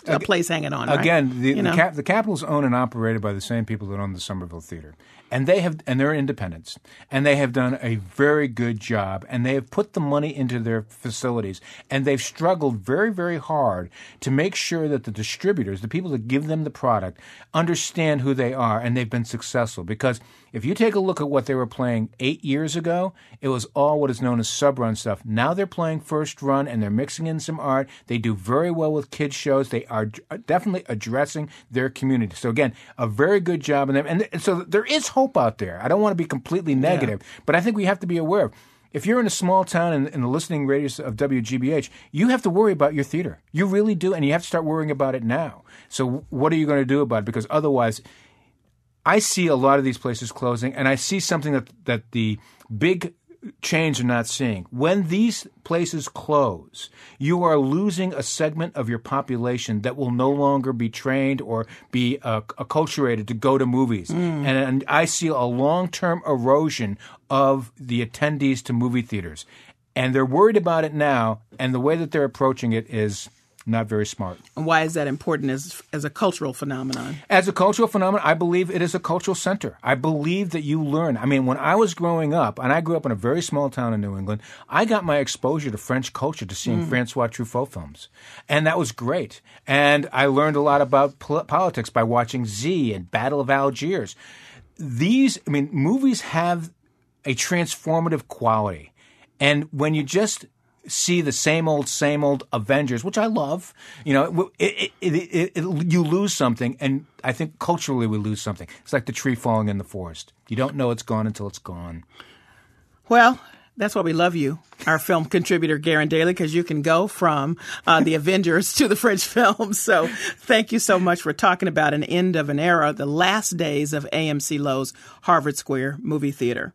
Speaker 1: a place hanging on. right?
Speaker 18: Again, the,
Speaker 1: You
Speaker 18: the, cap, the Capitol's owned and operated by the same people that own the Somerville Theater, and they have and they're independents, and they have done a very good job, and they have put the money into their facilities, and they've struggled very very hard to make sure that the distributors, the people that give them the product, understand who they are, and they've been successful. Because. If you take a look at what they were playing eight years ago, it was all what is known as sub run stuff. Now they're playing first run and they're mixing in some art. They do very well with kids shows. They are uh, definitely addressing their community. So again, a very good job in them. And, so there is hope out there. I don't want to be completely negative, but I think we have to be aware of. If you're in a small town in, in the listening radius of WGBH, you have to worry about your theater. You really do, and you have to start worrying about it now. So, what are you going to do about it? Because otherwise, I see a lot of these places closing, and I see something that that the big change they're not seeing. When these places close, you are losing a segment of your population that will no longer be trained or be uh, acculturated to go to movies. Mm. And, and I see a long term erosion of the attendees to movie theaters. And they're worried about it now, and the way that they're approaching it is not very smart.
Speaker 1: And why is that important as as a cultural phenomenon?
Speaker 18: As a cultural phenomenon, I believe it is a cultural center. I believe that you learn. I mean, when I was growing up, and I grew up in a very small town in New England, I got my exposure to French culture to seeing mm. Francois Truffaut films, and that was great. And I learned a lot about pol- politics by watching Z and Battle of Algiers. These, I mean, movies have a transformative quality. And when you just see the same old, same old Avengers, which I love. You know, it, it, it, you lose something, and I think culturally we lose something. It's like the tree falling in the forest. You don't know it's gone until it's gone.
Speaker 1: Well, that's why we love you, our film contributor, Garen Daly, because you can go from uh, the Avengers to the French films. So thank you so much for talking about an end of an era, the last days of AMC Loews Harvard Square movie theater.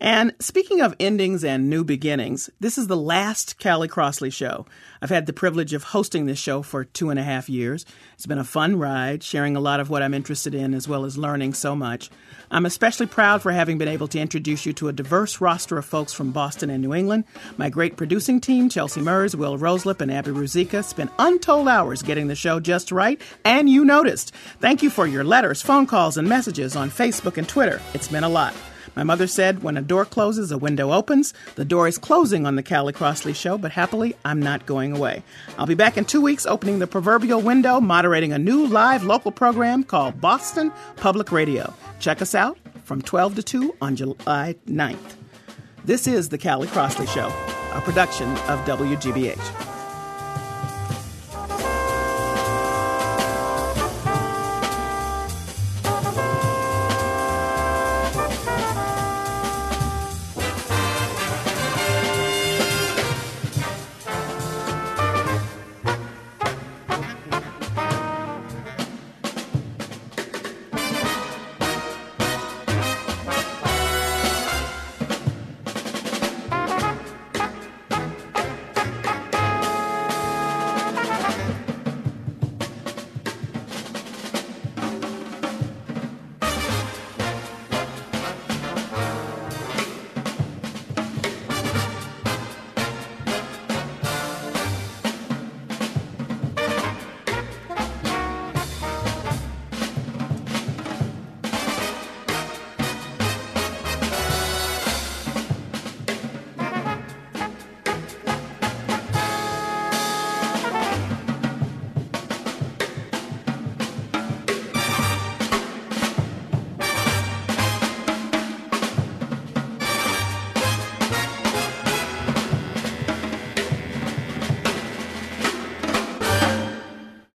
Speaker 1: And speaking of endings and new beginnings, this is the last Callie Crossley show. I've had the privilege of hosting this show for two and a half years. It's been a fun ride, sharing a lot of what I'm interested in as well as learning so much. I'm especially proud for having been able to introduce you to a diverse roster of folks from Boston and New England. My great producing team, Chelsea Mers, Will Roslip, and Abby Ruzika, spent untold hours getting the show just right, and you noticed. Thank you for your letters, phone calls, and messages on Facebook and Twitter. It's been a lot. My mother said, when a door closes, a window opens. The door is closing on the Callie Crossley show, but happily, I'm not going away. I'll be back in two weeks opening the proverbial window, moderating a new live local program called Boston Public Radio. Check us out from 12 to 2 on July 9th. This is the Callie Crossley Show, a production of WGBH.